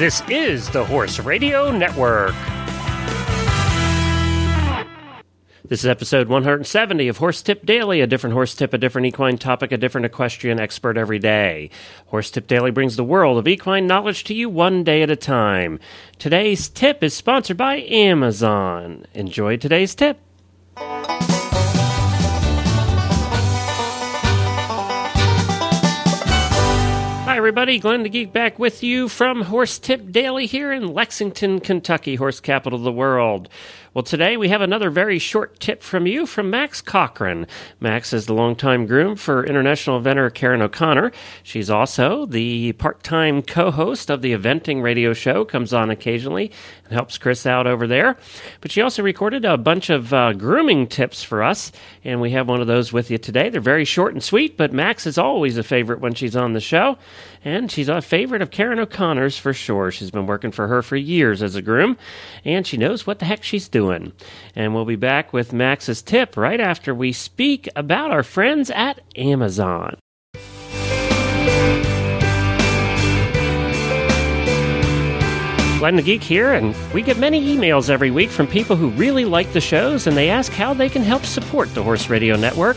This is the Horse Radio Network. This is episode 170 of Horse Tip Daily, a different horse tip, a different equine topic, a different equestrian expert every day. Horse Tip Daily brings the world of equine knowledge to you one day at a time. Today's tip is sponsored by Amazon. Enjoy today's tip. Everybody. Glenn the Geek back with you from Horse Tip Daily here in Lexington, Kentucky, horse capital of the world. Well, today we have another very short tip from you from Max Corcoran. Max is the longtime groom for international eventer Karen O'Connor. She's also the part time co host of the eventing radio show, comes on occasionally and helps Chris out over there. But she also recorded a bunch of uh, grooming tips for us, and we have one of those with you today. They're very short and sweet, but Max is always a favorite when she's on the show, and she's a favorite of Karen O'Connor's for sure. She's been working for her for years as a groom, and she knows what the heck she's doing. And we'll be back with Max's tip right after we speak about our friends at Amazon. Glenn the Geek here, and we get many emails every week from people who really like the shows and they ask how they can help support the Horse Radio Network.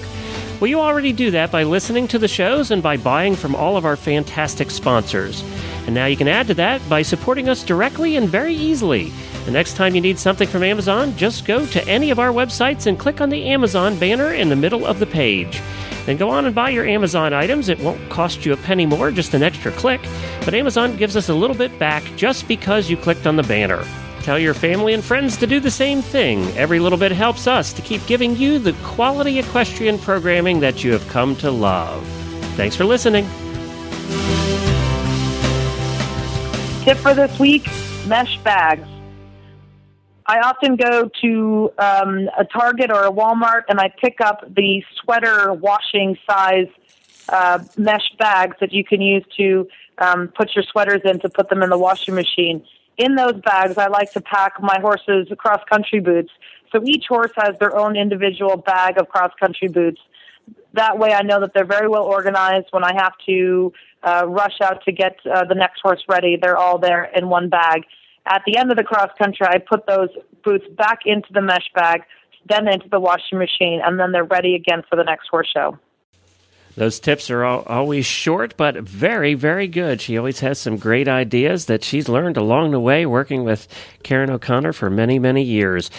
Well, you already do that by listening to the shows and by buying from all of our fantastic sponsors. And now you can add to that by supporting us directly and very easily. The next time you need something from Amazon, just go to any of our websites and click on the Amazon banner in the middle of the page. Then go on and buy your Amazon items. It won't cost you a penny more, just an extra click. But Amazon gives us a little bit back just because you clicked on the banner. Tell your family and friends to do the same thing. Every little bit helps us to keep giving you the quality equestrian programming that you have come to love. Thanks for listening. Tip for this week mesh bags. I often go to um, a Target or a Walmart and I pick up the sweater washing size uh, mesh bags that you can use to um, put your sweaters in to put them in the washing machine. In those bags, I like to pack my horse's cross country boots. So each horse has their own individual bag of cross country boots. That way, I know that they're very well organized. When I have to uh, rush out to get uh, the next horse ready, they're all there in one bag at the end of the cross country, I put those boots back into the mesh bag, then into the washing machine, and then they're ready again for the next horse show. Those tips are all, always short, but very, very good. She always has some great ideas that she's learned along the way working with Karen O'Connor for many, many years.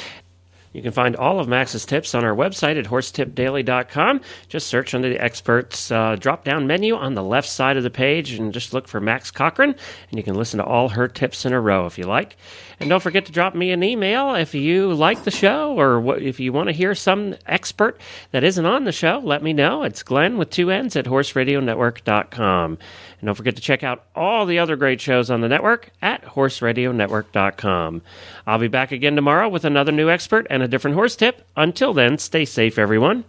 You can find all of Max's tips on our website at horsetipdaily.com. Just search under the experts uh, drop down menu on the left side of the page and just look for Max Corcoran, and you can listen to all her tips in a row if you like. And don't forget to drop me an email if you like the show or if you want to hear some expert that isn't on the show. Let me know. It's Glenn with two N's at horseradionetwork.com. And don't forget to check out all the other great shows on the network at horseradionetwork.com. I'll be back again tomorrow with another new expert and a different horse tip. Until then, stay safe, everyone.